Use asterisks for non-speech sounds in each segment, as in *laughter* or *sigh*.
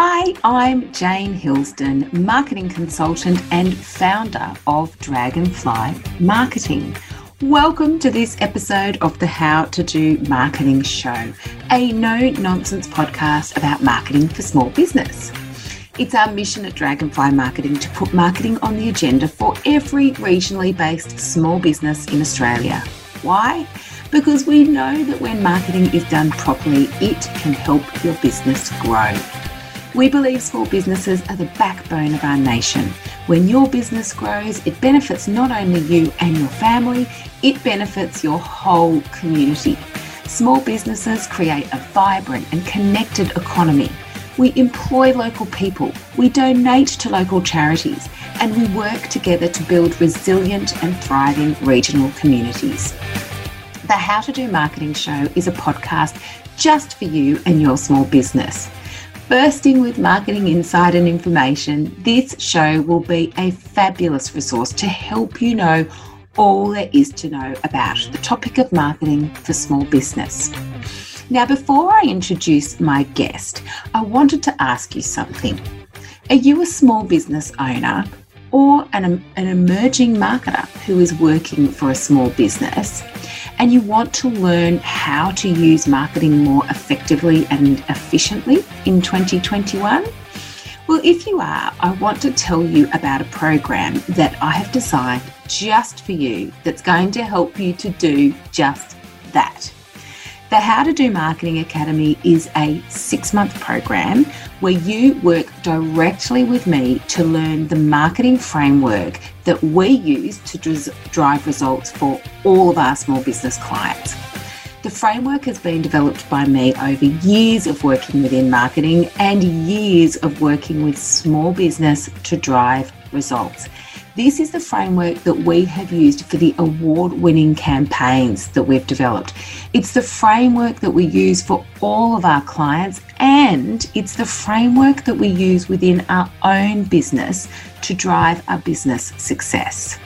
Hi, I'm Jane Hillsdon, marketing consultant and founder of Dragonfly Marketing. Welcome to this episode of the How to Do Marketing Show, a no nonsense podcast about marketing for small business. It's our mission at Dragonfly Marketing to put marketing on the agenda for every regionally based small business in Australia. Why? Because we know that when marketing is done properly, it can help your business grow. We believe small businesses are the backbone of our nation. When your business grows, it benefits not only you and your family, it benefits your whole community. Small businesses create a vibrant and connected economy. We employ local people, we donate to local charities, and we work together to build resilient and thriving regional communities. The How to Do Marketing Show is a podcast just for you and your small business. Bursting with marketing insight and information, this show will be a fabulous resource to help you know all there is to know about the topic of marketing for small business. Now, before I introduce my guest, I wanted to ask you something. Are you a small business owner or an, an emerging marketer who is working for a small business? and you want to learn how to use marketing more effectively and efficiently in 2021? Well, if you are, I want to tell you about a program that I have designed just for you that's going to help you to do just that. The How to Do Marketing Academy is a six month program where you work directly with me to learn the marketing framework that we use to drive results for all of our small business clients. The framework has been developed by me over years of working within marketing and years of working with small business to drive results. This is the framework that we have used for the award winning campaigns that we've developed. It's the framework that we use for all of our clients, and it's the framework that we use within our own business to drive our business success.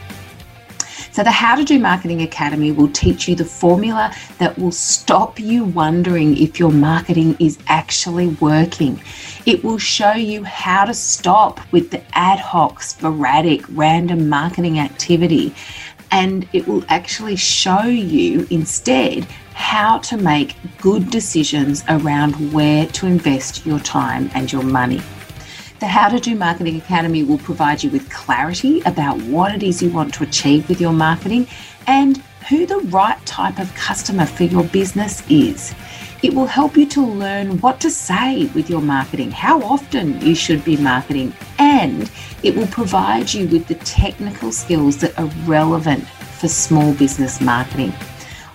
So, the How to Do Marketing Academy will teach you the formula that will stop you wondering if your marketing is actually working. It will show you how to stop with the ad hoc, sporadic, random marketing activity. And it will actually show you instead how to make good decisions around where to invest your time and your money. The How to Do Marketing Academy will provide you with clarity about what it is you want to achieve with your marketing and who the right type of customer for your business is. It will help you to learn what to say with your marketing, how often you should be marketing, and it will provide you with the technical skills that are relevant for small business marketing.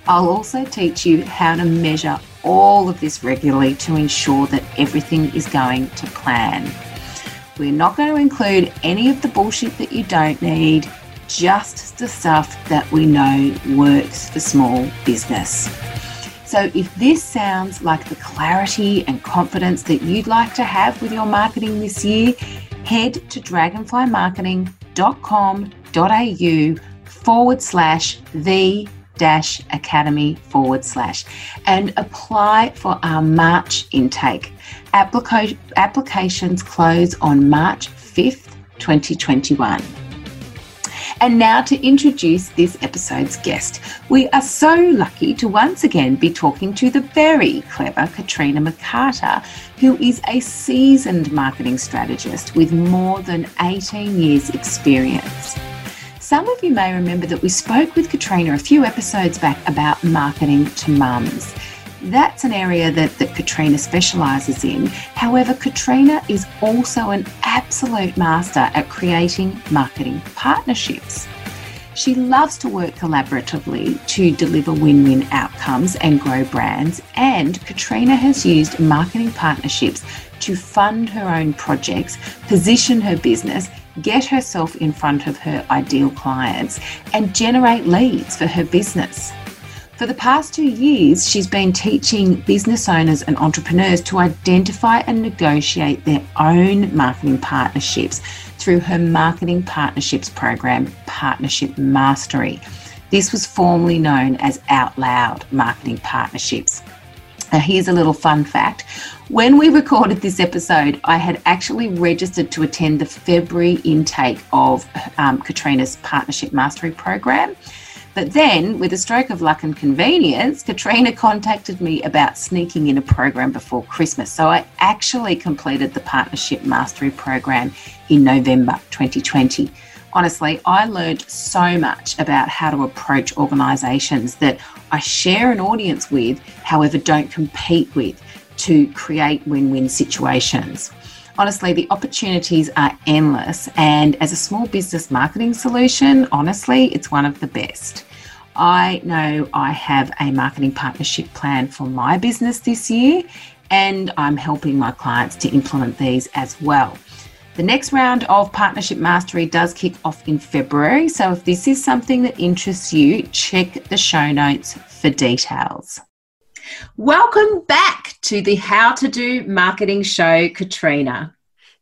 I'll also teach you how to measure all of this regularly to ensure that everything is going to plan. We're not going to include any of the bullshit that you don't need, just the stuff that we know works for small business. So, if this sounds like the clarity and confidence that you'd like to have with your marketing this year, head to dragonflymarketing.com.au forward slash the dash academy forward slash and apply for our March intake. Applica- applications close on March 5th, 2021. And now to introduce this episode's guest. We are so lucky to once again be talking to the very clever Katrina McCarter, who is a seasoned marketing strategist with more than 18 years' experience. Some of you may remember that we spoke with Katrina a few episodes back about marketing to mums. That's an area that, that Katrina specialises in. However, Katrina is also an absolute master at creating marketing partnerships. She loves to work collaboratively to deliver win win outcomes and grow brands. And Katrina has used marketing partnerships to fund her own projects, position her business, get herself in front of her ideal clients, and generate leads for her business. For the past two years, she's been teaching business owners and entrepreneurs to identify and negotiate their own marketing partnerships through her marketing partnerships program, Partnership Mastery. This was formerly known as Out Loud Marketing Partnerships. Now, here's a little fun fact. When we recorded this episode, I had actually registered to attend the February intake of um, Katrina's Partnership Mastery Program. But then, with a stroke of luck and convenience, Katrina contacted me about sneaking in a program before Christmas. So I actually completed the Partnership Mastery Program in November 2020 honestly, I learned so much about how to approach organisations that I share an audience with, however, don't compete with to create win win situations. Honestly, the opportunities are endless, and as a small business marketing solution, honestly, it's one of the best. I know I have a marketing partnership plan for my business this year, and I'm helping my clients to implement these as well. The next round of Partnership Mastery does kick off in February. So if this is something that interests you, check the show notes for details. Welcome back to the How to Do Marketing Show, Katrina.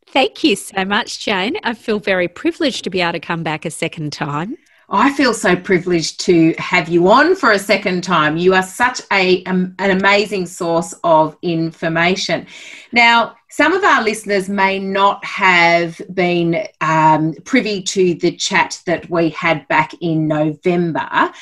Thank you so much, Jane. I feel very privileged to be able to come back a second time. I feel so privileged to have you on for a second time. You are such a um, an amazing source of information. Now, some of our listeners may not have been um, privy to the chat that we had back in November.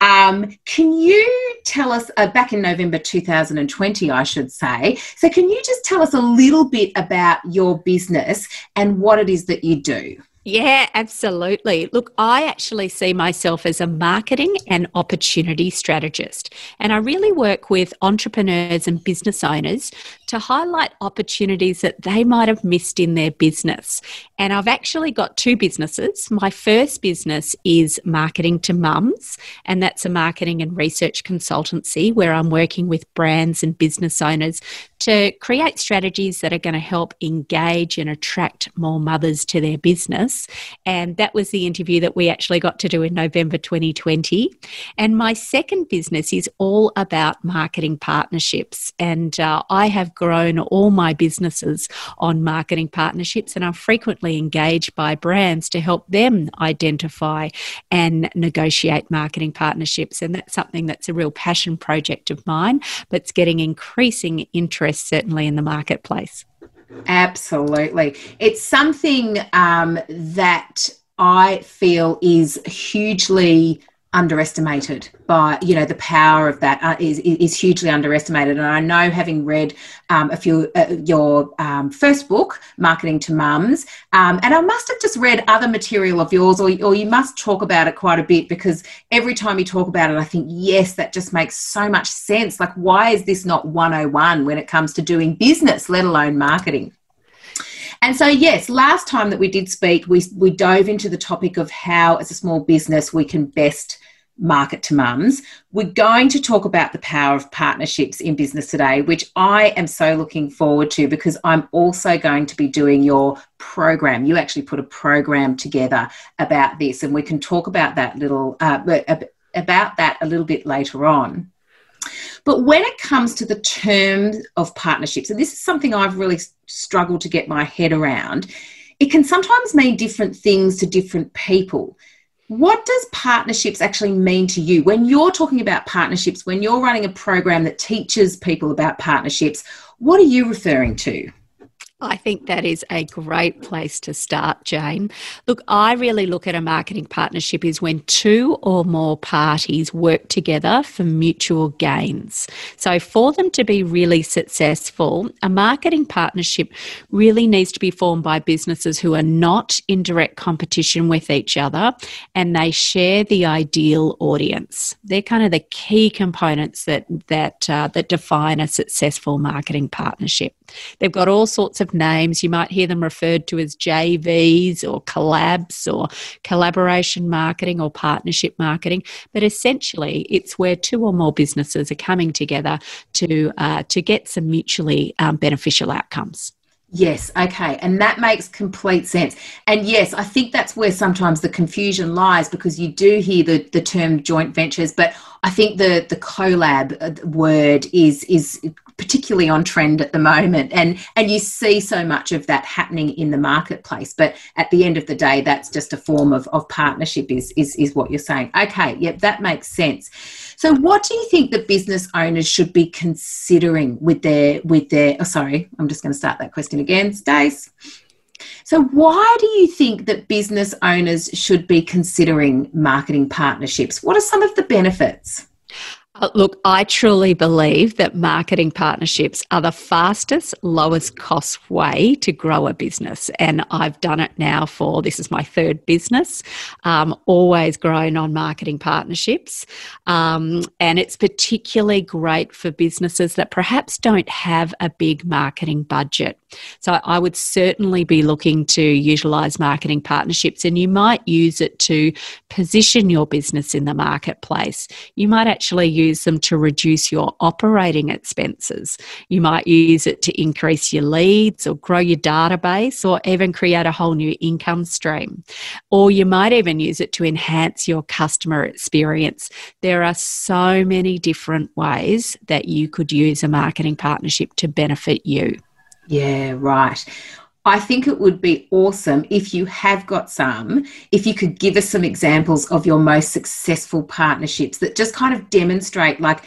Um, can you tell us, uh, back in November 2020, I should say, so can you just tell us a little bit about your business and what it is that you do? Yeah, absolutely. Look, I actually see myself as a marketing and opportunity strategist. And I really work with entrepreneurs and business owners to highlight opportunities that they might have missed in their business. And I've actually got two businesses. My first business is Marketing to Mums, and that's a marketing and research consultancy where I'm working with brands and business owners to create strategies that are going to help engage and attract more mothers to their business. And that was the interview that we actually got to do in November 2020. And my second business is all about marketing partnerships. And uh, I have grown all my businesses on marketing partnerships, and I'm frequently engaged by brands to help them identify and negotiate marketing partnerships. And that's something that's a real passion project of mine, but it's getting increasing interest certainly in the marketplace. Absolutely. It's something um, that I feel is hugely underestimated by you know the power of that uh, is is hugely underestimated. And i know having read um, a few uh, your um, first book marketing to mums um, and i must have just read other material of yours or, or you must talk about it quite a bit because every time you talk about it i think yes that just makes so much sense. Like why is this not 101 when it comes to doing business let alone marketing and so, yes, last time that we did speak, we, we dove into the topic of how, as a small business, we can best market to mums. We're going to talk about the power of partnerships in business today, which I am so looking forward to because I'm also going to be doing your program. You actually put a program together about this, and we can talk about that little uh, about that a little bit later on. But when it comes to the terms of partnerships, and this is something I've really struggled to get my head around, it can sometimes mean different things to different people. What does partnerships actually mean to you? When you're talking about partnerships, when you're running a program that teaches people about partnerships, what are you referring to? I think that is a great place to start, Jane. Look, I really look at a marketing partnership is when two or more parties work together for mutual gains. So, for them to be really successful, a marketing partnership really needs to be formed by businesses who are not in direct competition with each other and they share the ideal audience. They're kind of the key components that that uh, that define a successful marketing partnership. They've got all sorts of names. You might hear them referred to as JVs or collabs or collaboration marketing or partnership marketing. But essentially, it's where two or more businesses are coming together to, uh, to get some mutually um, beneficial outcomes. Yes, okay. And that makes complete sense. And yes, I think that's where sometimes the confusion lies because you do hear the, the term joint ventures, but I think the, the collab uh, word is is particularly on trend at the moment and and you see so much of that happening in the marketplace but at the end of the day that's just a form of, of partnership is, is is what you're saying okay yep that makes sense So, what do you think that business owners should be considering with their with their? Oh, sorry, I'm just going to start that question again, Stace. So, why do you think that business owners should be considering marketing partnerships? What are some of the benefits? Uh, look, I truly believe that marketing partnerships are the fastest, lowest cost way to grow a business. And I've done it now for this is my third business, um, always grown on marketing partnerships. Um, and it's particularly great for businesses that perhaps don't have a big marketing budget. So I would certainly be looking to utilize marketing partnerships, and you might use it to position your business in the marketplace. You might actually use them to reduce your operating expenses. You might use it to increase your leads or grow your database or even create a whole new income stream. Or you might even use it to enhance your customer experience. There are so many different ways that you could use a marketing partnership to benefit you. Yeah, right. I think it would be awesome if you have got some, if you could give us some examples of your most successful partnerships that just kind of demonstrate like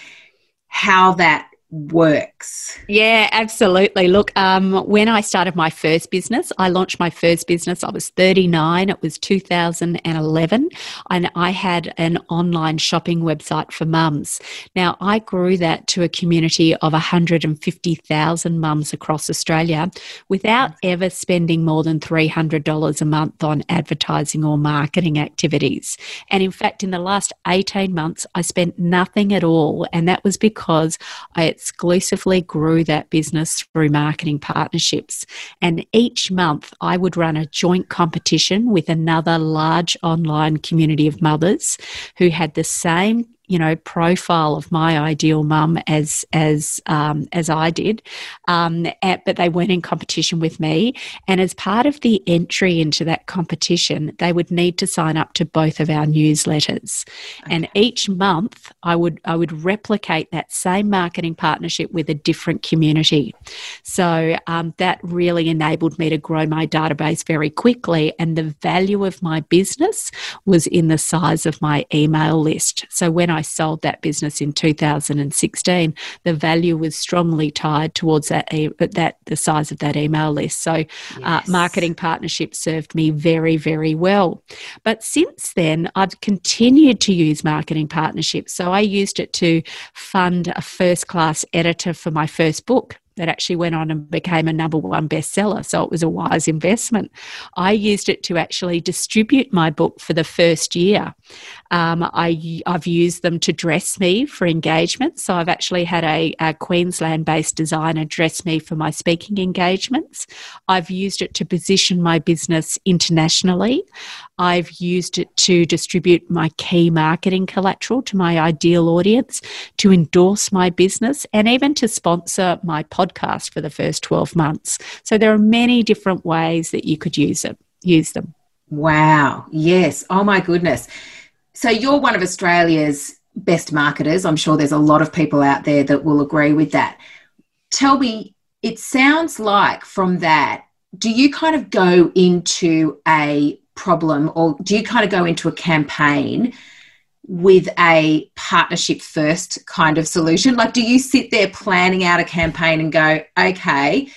how that works. Yeah, absolutely. Look, um, when I started my first business, I launched my first business. I was 39. It was 2011. And I had an online shopping website for mums. Now, I grew that to a community of 150,000 mums across Australia without ever spending more than $300 a month on advertising or marketing activities. And in fact, in the last 18 months, I spent nothing at all. And that was because I exclusively grew that business through marketing partnerships. And each month, I would run a joint competition with another large online community of mothers who had the same you know profile of my ideal mum as as um, as I did, um, at, but they weren't in competition with me. And as part of the entry into that competition, they would need to sign up to both of our newsletters. Okay. And each month, I would I would replicate that same marketing partnership with a different community. So um, that really enabled me to grow my database very quickly, and the value of my business was in the size of my email list. So when I I sold that business in 2016, the value was strongly tied towards that that the size of that email list. So, uh, yes. uh, marketing partnerships served me very, very well. But since then, I've continued to use marketing partnerships. So I used it to fund a first class editor for my first book that actually went on and became a number one bestseller. So it was a wise investment. I used it to actually distribute my book for the first year. Um, I, I've used them to dress me for engagements. So I've actually had a, a Queensland based designer dress me for my speaking engagements. I've used it to position my business internationally. I've used it to distribute my key marketing collateral to my ideal audience, to endorse my business, and even to sponsor my podcast for the first 12 months. So there are many different ways that you could use it, use them. Wow. Yes. Oh my goodness. So you're one of Australia's best marketers. I'm sure there's a lot of people out there that will agree with that. Tell me, it sounds like from that, do you kind of go into a problem or do you kind of go into a campaign with a partnership first kind of solution? Like, do you sit there planning out a campaign and go, okay,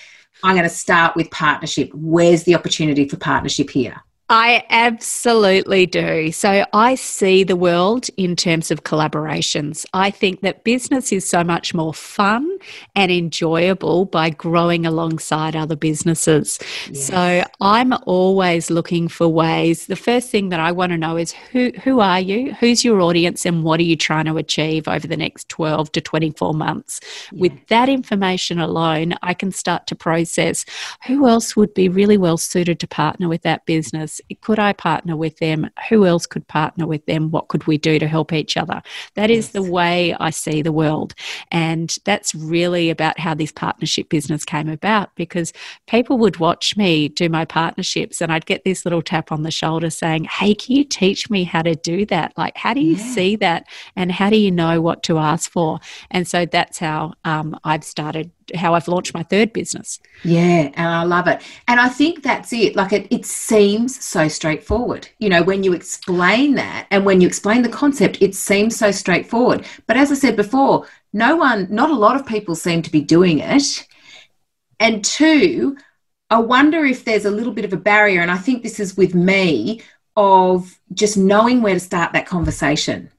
I'm going to start with partnership. Where's the opportunity for partnership here? I absolutely do. So I see the world in terms of collaborations. I think that business is so much more fun and enjoyable by growing alongside other businesses. Yes. So I'm always looking for ways. The first thing that I want to know is who who are you? Who's your audience and what are you trying to achieve over the next 12 to 24 months? Yeah. With that information alone, I can start to process who else would be really well suited to partner with that business could I partner with them? Who else could partner with them? What could we do to help each other? That is the way I see the world. And that's really about how this partnership business came about because people would watch me do my partnerships and I'd get this little tap on the shoulder saying, Hey, can you teach me how to do that? Like, how do you yeah. see that? And how do you know what to ask for? And so that's how um, I've started how I've launched my third business. Yeah, and I love it. And I think that's it. Like it, it seems so straightforward. You know, when you explain that and when you explain the concept, it seems so straightforward. But as I said before, no one, not a lot of people seem to be doing it. And two, I wonder if there's a little bit of a barrier, and I think this is with me, of just knowing where to start that conversation.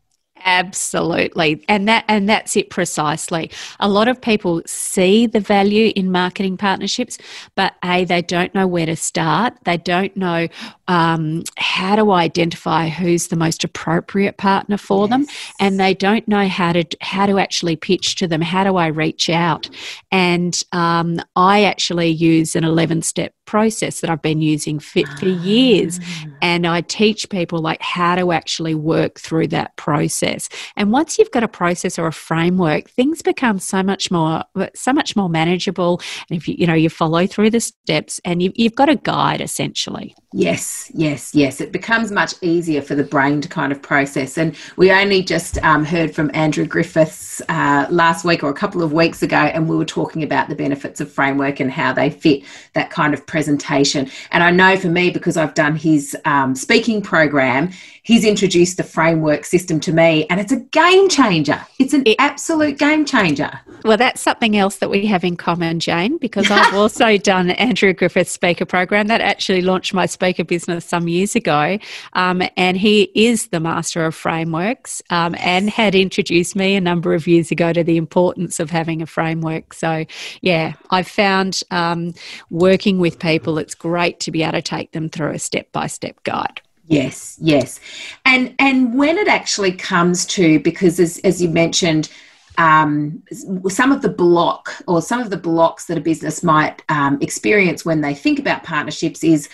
Absolutely. And that and that's it precisely. A lot of people see the value in marketing partnerships, but A, they don't know where to start. They don't know um, how to identify who's the most appropriate partner for yes. them. And they don't know how to how to actually pitch to them. How do I reach out? And um, I actually use an 11 step process that I've been using for, for years. Ah. And I teach people like how to actually work through that process. And once you've got a process or a framework, things become so much more so much more manageable. And if you you know you follow through the steps and you, you've got a guide essentially. Yes, yes, yes. It becomes much easier for the brain to kind of process. And we only just um, heard from Andrew Griffiths uh, last week or a couple of weeks ago, and we were talking about the benefits of framework and how they fit that kind of presentation. And I know for me, because I've done his um, speaking program, he's introduced the framework system to me, and it's a game changer. It's an it, absolute game changer. Well, that's something else that we have in common, Jane, because I've *laughs* also done Andrew Griffith's speaker program that actually launched my speaker business some years ago. Um, and he is the master of frameworks um, and had introduced me a number of years ago to the importance of having a framework. So, yeah, I've found um, working with people, it's great to be able to take them through a step by step guide. Yes, yes. And and when it actually comes to because as as you mentioned um, some of the block or some of the blocks that a business might um, experience when they think about partnerships is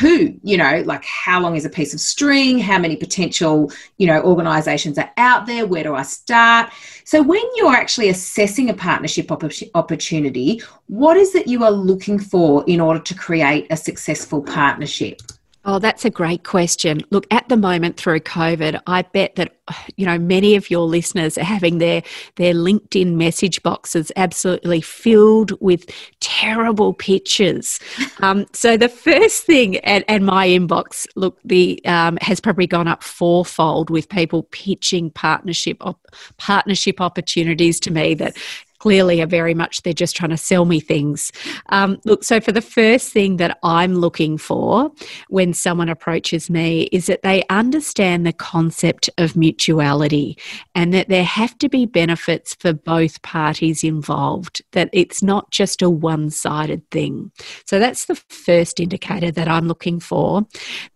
who you know like how long is a piece of string how many potential you know organizations are out there where do i start so when you're actually assessing a partnership opp- opportunity what is it you are looking for in order to create a successful partnership Oh, that's a great question. Look, at the moment through COVID, I bet that you know many of your listeners are having their their LinkedIn message boxes absolutely filled with terrible pictures. *laughs* Um, so the first thing, and, and my inbox, look, the um, has probably gone up fourfold with people pitching partnership op- partnership opportunities to me that clearly are very much they're just trying to sell me things. Um, look, so for the first thing that I'm looking for when someone approaches me is that they understand the concept of mutuality and that there have to be benefits for both parties involved, that it's not just a one sided thing. So that's the first indicator that I'm looking for.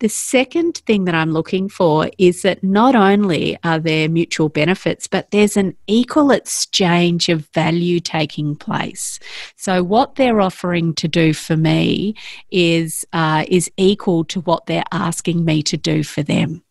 The second thing that I'm looking for is that not only are there mutual benefits, but there's an equal exchange of value value taking place. So what they're offering to do for me is uh, is equal to what they're asking me to do for them.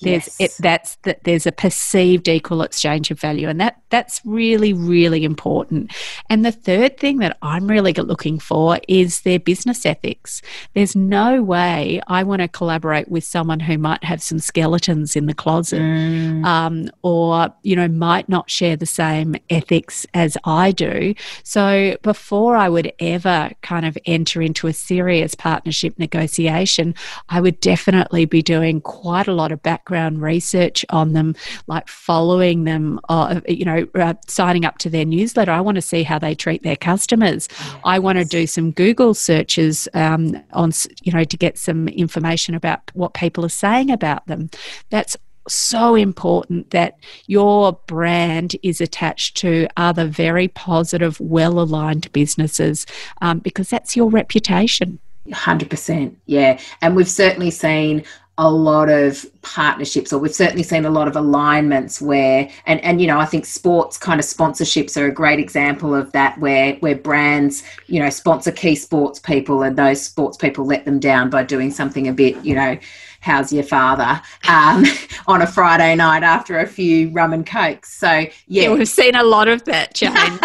There's yes. it, that's that there's a perceived equal exchange of value, and that that's really really important. And the third thing that I'm really looking for is their business ethics. There's no way I want to collaborate with someone who might have some skeletons in the closet, mm. um, or you know might not share the same ethics as I do. So before I would ever kind of enter into a serious partnership negotiation, I would definitely be doing quite a lot of back background research on them, like following them, uh, you know, uh, signing up to their newsletter. I want to see how they treat their customers. Yes. I want to do some Google searches um, on, you know, to get some information about what people are saying about them. That's so important that your brand is attached to other very positive, well aligned businesses um, because that's your reputation. 100%. Yeah. And we've certainly seen a lot of partnerships or we've certainly seen a lot of alignments where and and you know I think sports kind of sponsorships are a great example of that where where brands you know sponsor key sports people and those sports people let them down by doing something a bit you know how's your father um, *laughs* on a Friday night after a few rum and cokes so yeah, yeah we've seen a lot of that Jane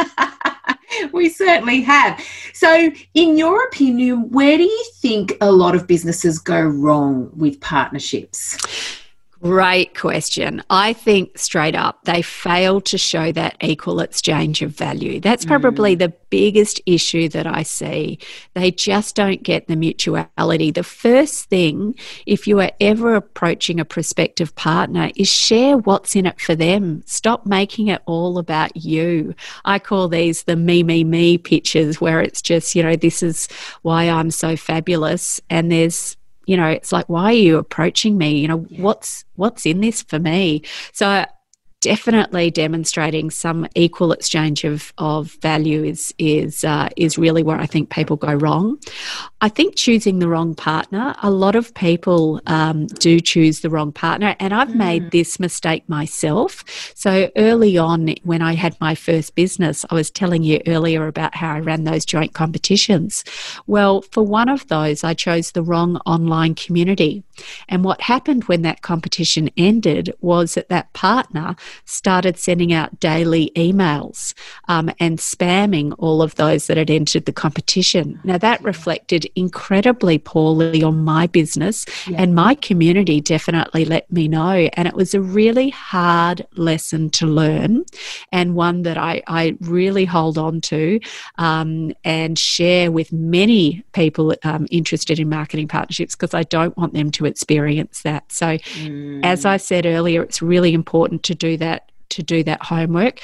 *laughs* we certainly have. So, in your opinion, where do you think a lot of businesses go wrong with partnerships? Great question. I think straight up, they fail to show that equal exchange of value. That's probably mm. the biggest issue that I see. They just don't get the mutuality. The first thing, if you are ever approaching a prospective partner, is share what's in it for them. Stop making it all about you. I call these the me, me, me pitches, where it's just, you know, this is why I'm so fabulous. And there's you know it's like why are you approaching me you know yeah. what's what's in this for me so definitely demonstrating some equal exchange of, of value is is uh, is really where I think people go wrong. I think choosing the wrong partner. A lot of people um, do choose the wrong partner, and I've mm. made this mistake myself. So early on, when I had my first business, I was telling you earlier about how I ran those joint competitions. Well, for one of those, I chose the wrong online community, and what happened when that competition ended was that that partner started sending out daily emails um, and spamming all of those that had entered the competition. Now, that reflected incredibly poorly on my business, yeah. and my community definitely let me know. And it was a really hard lesson to learn, and one that I, I really hold on to um, and share with many people um, interested in marketing partnerships because I don't want them to experience that. So, mm. as I said earlier, it's really important to do that to do that homework.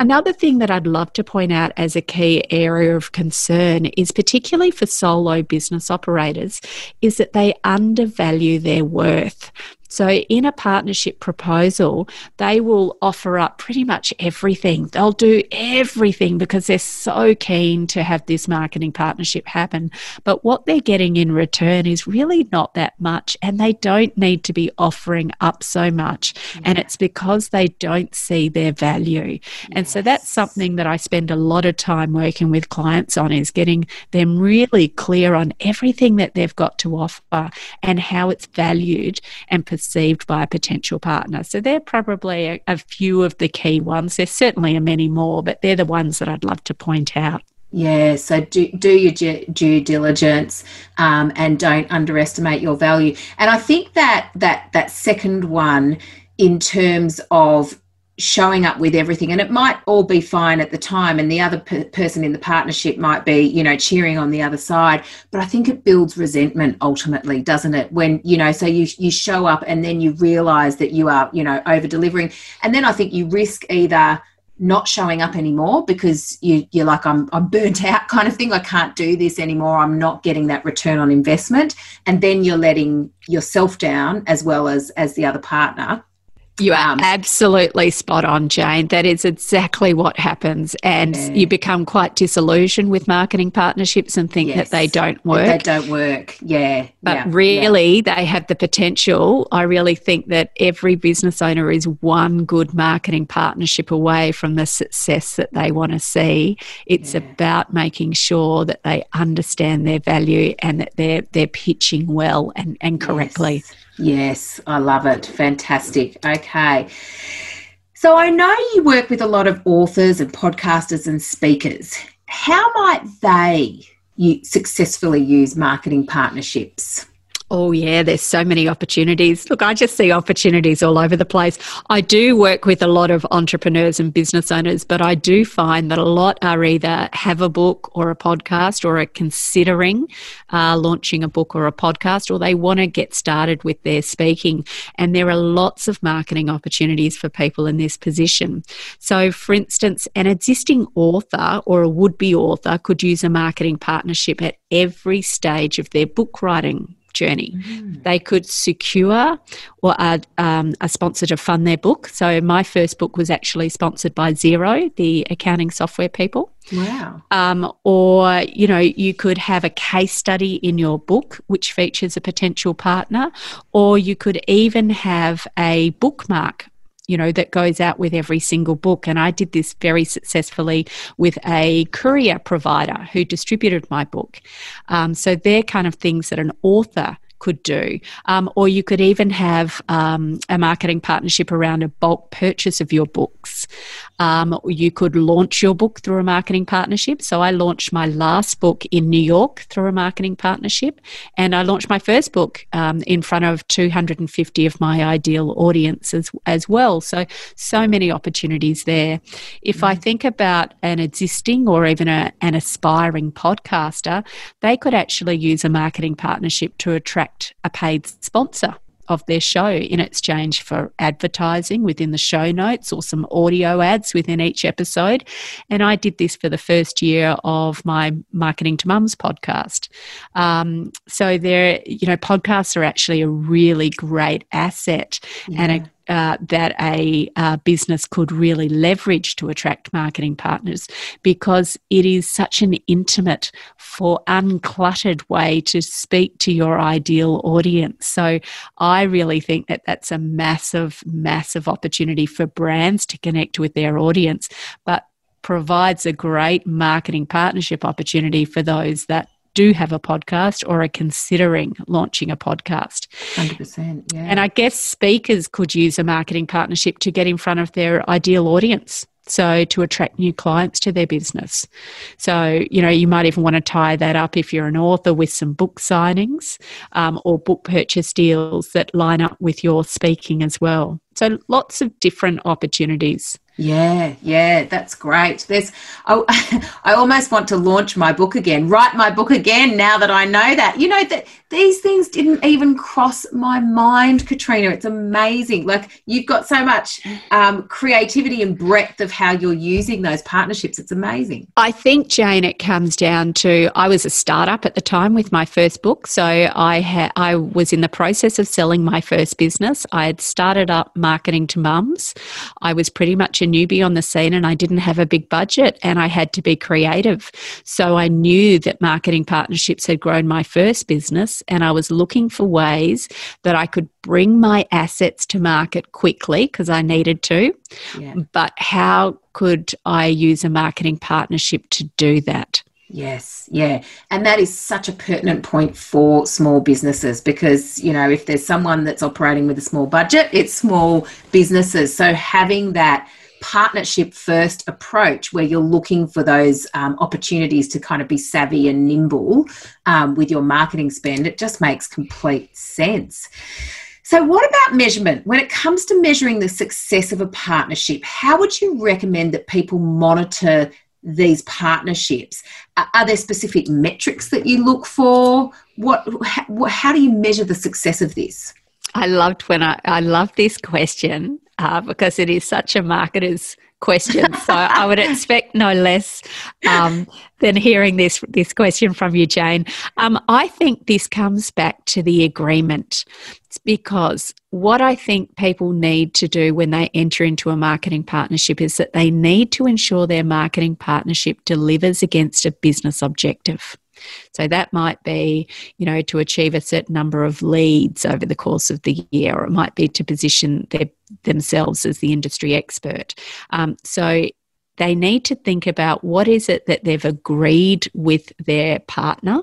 Another thing that I'd love to point out as a key area of concern is particularly for solo business operators is that they undervalue their worth. So, in a partnership proposal, they will offer up pretty much everything. They'll do everything because they're so keen to have this marketing partnership happen. But what they're getting in return is really not that much, and they don't need to be offering up so much. Yeah. And it's because they don't see their value. Yes. And so, that's something that I spend a lot of time working with clients on is getting them really clear on everything that they've got to offer and how it's valued and perceived by a potential partner. So they're probably a, a few of the key ones. There certainly are many more, but they're the ones that I'd love to point out. Yeah, so do, do your due diligence um, and don't underestimate your value. And I think that that that second one, in terms of showing up with everything and it might all be fine at the time and the other person in the partnership might be you know cheering on the other side but i think it builds resentment ultimately doesn't it? When you know so you you show up and then you realize that you are you know over delivering and then i think you risk either not showing up anymore because you, you're like I'm, I'm burnt out kind of thing i can't do this anymore i'm not getting that return on investment and then you're letting yourself down as well as as the other partner you are um, absolutely spot on, Jane. That is exactly what happens. And yeah. you become quite disillusioned with marketing partnerships and think yes, that they don't work. They don't work. Yeah. But yeah, really, yeah. they have the potential. I really think that every business owner is one good marketing partnership away from the success that they want to see. It's about making sure that they understand their value and that they're, they're pitching well and, and correctly. Yes. Yes, I love it. Fantastic. Okay. So I know you work with a lot of authors and podcasters and speakers. How might they successfully use marketing partnerships? Oh, yeah, there's so many opportunities. Look, I just see opportunities all over the place. I do work with a lot of entrepreneurs and business owners, but I do find that a lot are either have a book or a podcast or are considering uh, launching a book or a podcast, or they want to get started with their speaking. And there are lots of marketing opportunities for people in this position. So, for instance, an existing author or a would be author could use a marketing partnership at every stage of their book writing journey. Mm. They could secure or a, um, a sponsor to fund their book. So my first book was actually sponsored by Xero, the accounting software people. Wow. Um, or, you know, you could have a case study in your book which features a potential partner, or you could even have a bookmark you know, that goes out with every single book. And I did this very successfully with a courier provider who distributed my book. Um, so they're kind of things that an author could do. Um, or you could even have um, a marketing partnership around a bulk purchase of your books. Um, you could launch your book through a marketing partnership. So I launched my last book in New York through a marketing partnership, and I launched my first book um, in front of 250 of my ideal audience as, as well. So, so many opportunities there. If mm-hmm. I think about an existing or even a, an aspiring podcaster, they could actually use a marketing partnership to attract a paid sponsor of their show in exchange for advertising within the show notes or some audio ads within each episode. And I did this for the first year of my Marketing to Mums podcast. Um, so there, you know, podcasts are actually a really great asset yeah. and a uh, that a uh, business could really leverage to attract marketing partners because it is such an intimate, for uncluttered way to speak to your ideal audience. So I really think that that's a massive, massive opportunity for brands to connect with their audience, but provides a great marketing partnership opportunity for those that do have a podcast or are considering launching a podcast. 100%. Yeah. And I guess speakers could use a marketing partnership to get in front of their ideal audience. So, to attract new clients to their business. So, you know, you might even want to tie that up if you're an author with some book signings um, or book purchase deals that line up with your speaking as well. So, lots of different opportunities. Yeah, yeah, that's great. There's, oh, *laughs* I almost want to launch my book again, write my book again. Now that I know that, you know that these things didn't even cross my mind, Katrina. It's amazing. Like you've got so much um, creativity and breadth of how you're using those partnerships. It's amazing. I think Jane, it comes down to I was a startup at the time with my first book, so I had I was in the process of selling my first business. I had started up marketing to mums. I was pretty much a newbie on the scene, and I didn't have a big budget, and I had to be creative. So I knew that marketing partnerships had grown my first business and I was looking for ways that I could bring my assets to market quickly because I needed to. Yeah. But how could I use a marketing partnership to do that? Yes, yeah. And that is such a pertinent point for small businesses because, you know, if there's someone that's operating with a small budget, it's small businesses. So having that partnership first approach where you're looking for those um, opportunities to kind of be savvy and nimble um, with your marketing spend, it just makes complete sense. So, what about measurement? When it comes to measuring the success of a partnership, how would you recommend that people monitor these partnerships? Are there specific metrics that you look for? What, how, do you measure the success of this? I loved when I, I love this question uh, because it is such a marketer's question. So I would expect no less um, than hearing this this question from you, Jane. Um, I think this comes back to the agreement. It's because what I think people need to do when they enter into a marketing partnership is that they need to ensure their marketing partnership delivers against a business objective. So that might be, you know, to achieve a certain number of leads over the course of the year, or it might be to position their, themselves as the industry expert. Um, so they need to think about what is it that they've agreed with their partner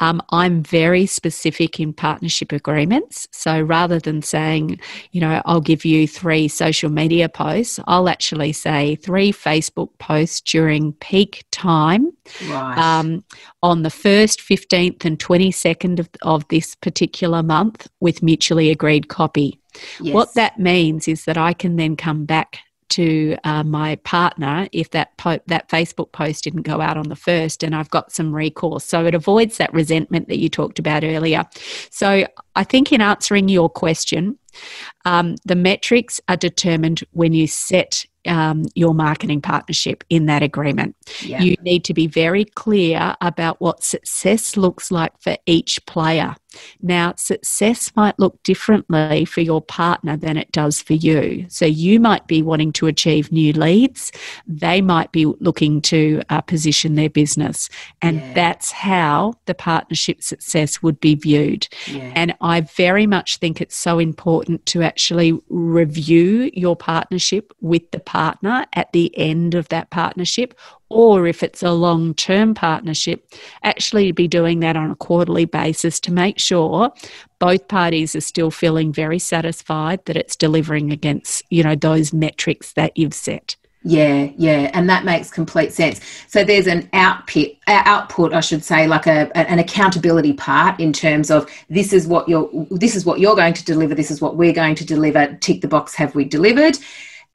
um, I'm very specific in partnership agreements. So rather than saying, you know, I'll give you three social media posts, I'll actually say three Facebook posts during peak time right. um, on the 1st, 15th, and 22nd of, of this particular month with mutually agreed copy. Yes. What that means is that I can then come back to uh, my partner if that po- that Facebook post didn't go out on the first, and I've got some recourse. So it avoids that resentment that you talked about earlier. So I think in answering your question, um, the metrics are determined when you set um, your marketing partnership in that agreement. Yeah. You need to be very clear about what success looks like for each player. Now, success might look differently for your partner than it does for you. So, you might be wanting to achieve new leads, they might be looking to uh, position their business. And yeah. that's how the partnership success would be viewed. Yeah. And I very much think it's so important to actually review your partnership with the partner at the end of that partnership or if it's a long term partnership, actually be doing that on a quarterly basis to make sure both parties are still feeling very satisfied that it's delivering against, you know, those metrics that you've set. Yeah, yeah, and that makes complete sense. So there's an output, output, I should say, like a an accountability part in terms of this is what you're this is what you're going to deliver, this is what we're going to deliver. Tick the box, have we delivered?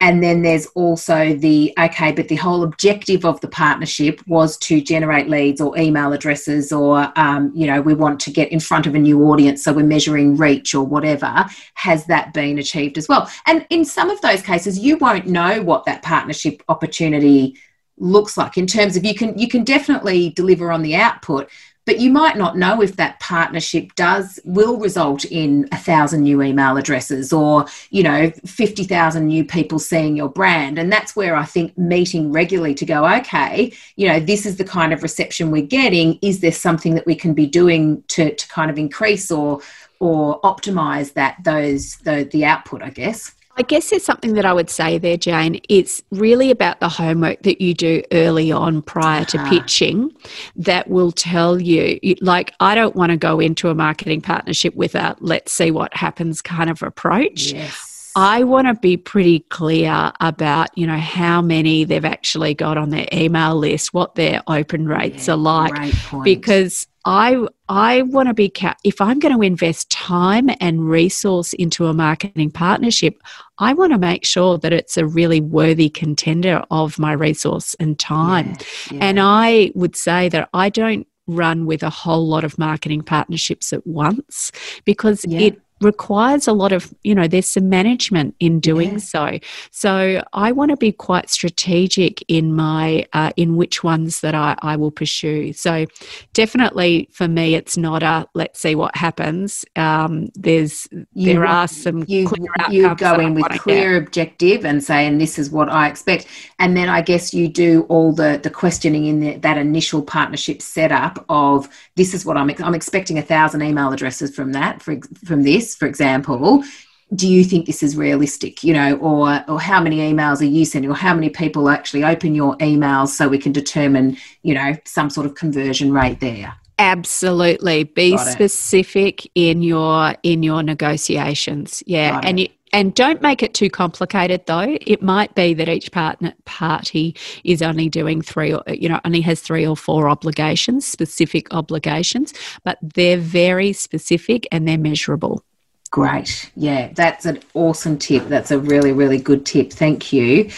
And then there's also the okay, but the whole objective of the partnership was to generate leads or email addresses, or um, you know, we want to get in front of a new audience, so we're measuring reach or whatever. Has that been achieved as well? And in some of those cases, you won't know what that partnership opportunity looks like in terms of you can you can definitely deliver on the output but you might not know if that partnership does will result in a thousand new email addresses or you know 50,000 new people seeing your brand. And that's where I think meeting regularly to go okay you know this is the kind of reception we're getting. Is there something that we can be doing to to kind of increase or or optimize that those the the output I guess I guess there's something that I would say there, Jane. It's really about the homework that you do early on prior to uh-huh. pitching that will tell you, like, I don't want to go into a marketing partnership with a let's see what happens kind of approach. Yes. I want to be pretty clear about, you know, how many they've actually got on their email list, what their open rates yeah, are like, because I I want to be if I'm going to invest time and resource into a marketing partnership, I want to make sure that it's a really worthy contender of my resource and time. Yeah, yeah. And I would say that I don't run with a whole lot of marketing partnerships at once because yeah. it requires a lot of you know there's some management in doing yeah. so. So i want to be quite strategic in my uh, in which ones that I, I will pursue. So definitely for me it's not a let's see what happens. Um, there's you, there are some you, you go in with clear objective and say and this is what i expect. And then i guess you do all the the questioning in the, that initial partnership setup of this is what i'm i'm expecting a thousand email addresses from that for, from this this, for example, do you think this is realistic you know or or how many emails are you sending or how many people actually open your emails so we can determine you know some sort of conversion rate there? Absolutely. Be specific in your in your negotiations. Yeah. Got and it. you and don't make it too complicated though. It might be that each partner party is only doing three or you know only has three or four obligations specific obligations but they're very specific and they're measurable Great. Yeah, that's an awesome tip. That's a really, really good tip. Thank you.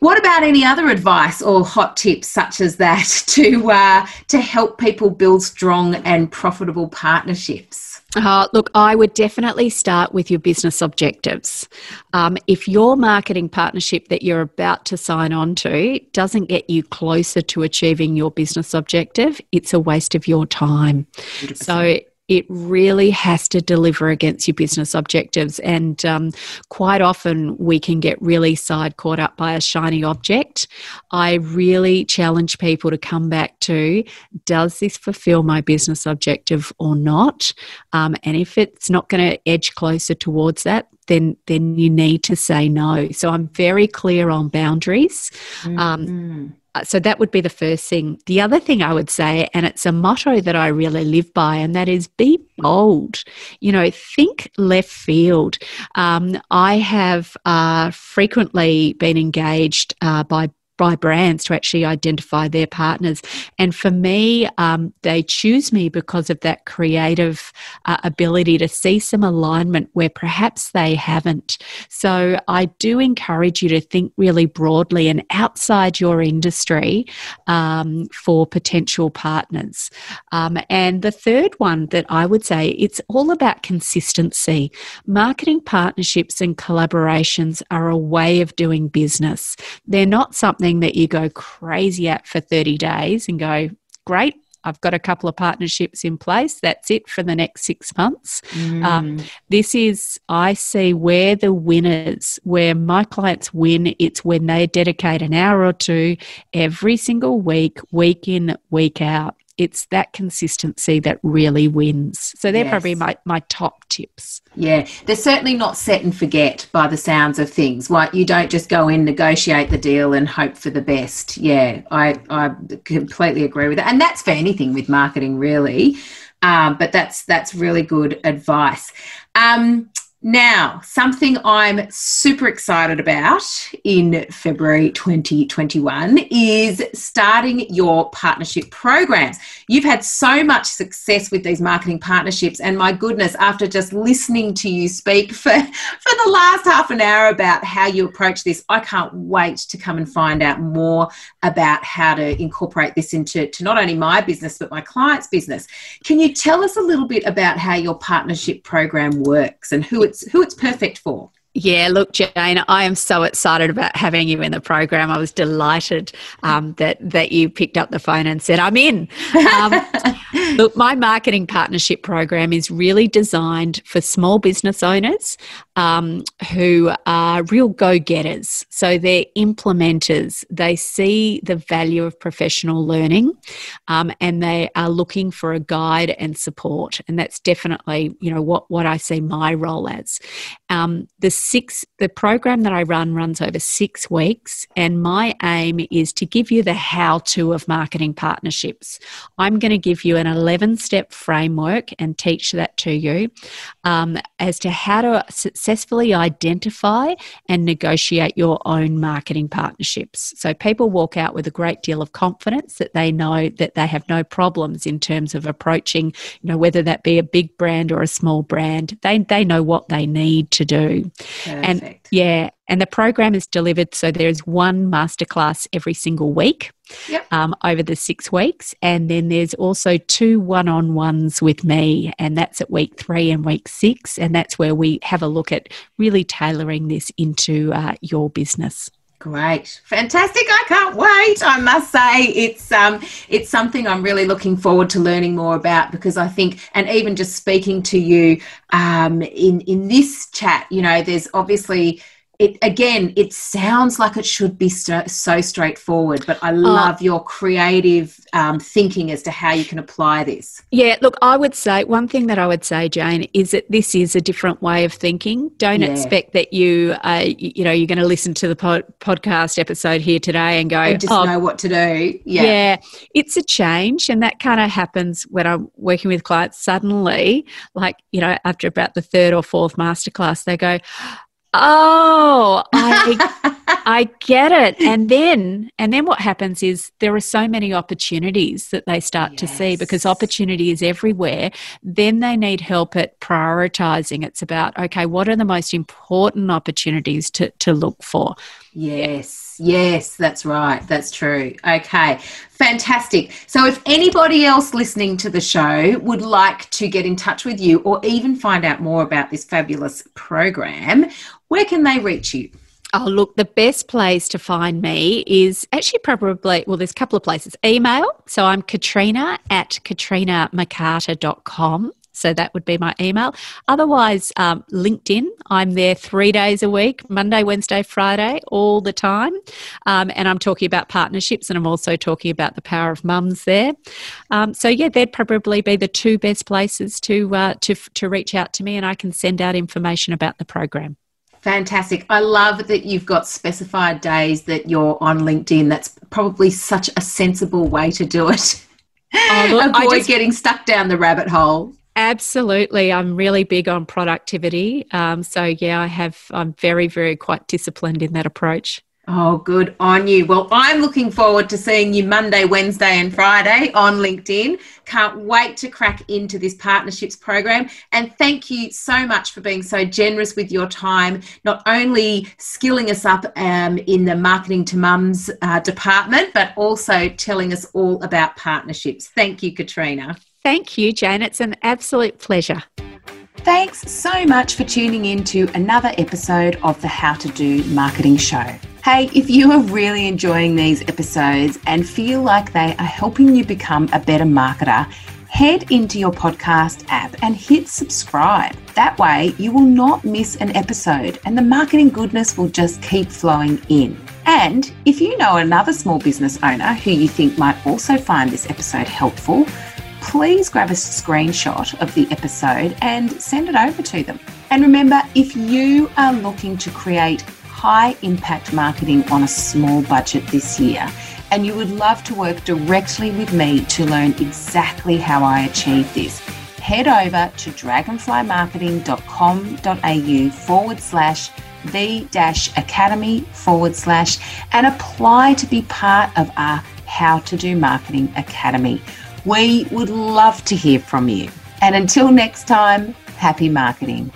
What about any other advice or hot tips such as that *laughs* to uh, to help people build strong and profitable partnerships? Uh, look, I would definitely start with your business objectives. Um, if your marketing partnership that you're about to sign on to doesn't get you closer to achieving your business objective, it's a waste of your time. 100%. So it really has to deliver against your business objectives. And um, quite often we can get really side caught up by a shiny object. I really challenge people to come back to does this fulfill my business objective or not? Um, and if it's not going to edge closer towards that, then then you need to say no. So I'm very clear on boundaries. Um, mm-hmm. Um, so that would be the first thing. The other thing I would say, and it's a motto that I really live by, and that is be bold. You know, think left field. Um, I have uh, frequently been engaged uh, by by brands to actually identify their partners. And for me, um, they choose me because of that creative uh, ability to see some alignment where perhaps they haven't. So I do encourage you to think really broadly and outside your industry um, for potential partners. Um, and the third one that I would say it's all about consistency. Marketing partnerships and collaborations are a way of doing business. They're not something something that you go crazy at for 30 days and go, great, I've got a couple of partnerships in place. That's it for the next six months. Mm. Um, this is, I see where the winners, where my clients win, it's when they dedicate an hour or two every single week, week in, week out it's that consistency that really wins. So they're Yes. probably my, my top tips. Yeah, they're certainly not set and forget by the sounds of things. Like you don't just go in, negotiate the deal, and hope for the best. Yeah, I I completely agree with that, and that's for anything with marketing, really. Um, but that's that's really good advice. Um, now, something I'm super excited about in February 2021 is starting your partnership programs. You've had so much success with these marketing partnerships, and my goodness, after just listening to you speak for, *laughs* for the last half an hour about how you approach this, I can't wait to come and find out more about how to incorporate this into to not only my business but my client's business. Can you tell us a little bit about how your partnership program works and who it's who it's perfect for? Yeah, look, Jane, I am so excited about having you in the program. I was delighted um, that that you picked up the phone and said, "I'm in." Um, *laughs* look, my marketing partnership program is really designed for small business owners um, who are real go-getters. So they're implementers. They see the value of professional learning, um, and they are looking for a guide and support. And that's definitely, you know, what what I see my role as. Um, the six the program that I run runs over six weeks, and my aim is to give you the how to of marketing partnerships. I'm going to give you an 11 step framework and teach that to you um, as to how to successfully identify and negotiate your own marketing partnerships. So people walk out with a great deal of confidence that they know that they have no problems in terms of approaching, you know, whether that be a big brand or a small brand. They they know what they need to do. And yeah, and the program is delivered so there's one masterclass every single week Yep. um, over the six weeks. And then there's also two one on ones with me, and that's at week three and week six. And that's where we have a look at really tailoring this into uh, your business. Great, fantastic! I can't wait. I must say, it's um, it's something I'm really looking forward to learning more about because I think, and even just speaking to you um, in in this chat, you know, there's obviously. It, again, it sounds like it should be st- so straightforward, but I love your creative um, thinking as to how you can apply this. Yeah, look, I would say one thing that I would say, Jane, is that this is a different way of thinking. Don't Yeah. expect that you, uh, you know, you're going to listen to the pod- podcast episode here today and go, I just "Oh, know what to do. Yeah, yeah. it's a change, and that kind of happens when I'm working with clients. Suddenly, like you know, after about the third or fourth masterclass, they go, "Oh, I *laughs* I get it. And then and then what happens is there are so many opportunities that they start to see because opportunity is everywhere. Then they need help at prioritizing. It's about okay, what are the most important opportunities to to look for? Yes, yes, that's right. That's true. Okay, fantastic. So, if anybody else listening to the show would like to get in touch with you or even find out more about this fabulous program, where can they reach you? Oh, look, the best place to find me is actually probably, well, there's a couple of places. Email. So I'm Katrina at katrinamccarter.com. So that would be my email. Otherwise, um, LinkedIn. I'm there three days a week Monday, Wednesday, Friday, all the time. Um, and I'm talking about partnerships and I'm also talking about the power of mums there. Um, so, yeah, they'd probably be the two best places to, uh, to, to reach out to me and I can send out information about the program. Fantastic. I love that you've got specified days that you're on LinkedIn. That's probably such a sensible way to do it. Oh, look, I *laughs* Avoid just- getting stuck down the rabbit hole. Absolutely, I'm really big on productivity. Um, so yeah, I have. I'm very, very quite disciplined in that approach. Oh, good on you. Well, I'm looking forward to seeing you Monday, Wednesday, and Friday on LinkedIn. Can't wait to crack into this partnerships program. And thank you so much for being so generous with your time, not only skilling us up um, in the marketing to mums uh, department, but also telling us all about partnerships. Thank you, Katrina. Thank you, Jane. It's an absolute pleasure. Thanks so much for tuning in to another episode of the How to Do Marketing Show. Hey, if you are really enjoying these episodes and feel like they are helping you become a better marketer, head into your podcast app and hit subscribe. That way, you will not miss an episode and the marketing goodness will just keep flowing in. And if you know another small business owner who you think might also find this episode helpful, please grab a screenshot of the episode and send it over to them. And remember, if you are looking to create high impact marketing on a small budget this year, and you would love to work directly with me to learn exactly how I achieve this, head over to dragonflymarketing.com.au forward slash the dash academy forward slash and apply to be part of our How to Do Marketing Academy. We would love to hear from you. And until next time, happy marketing.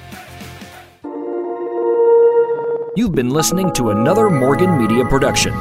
You've been listening to another Morgan Media production.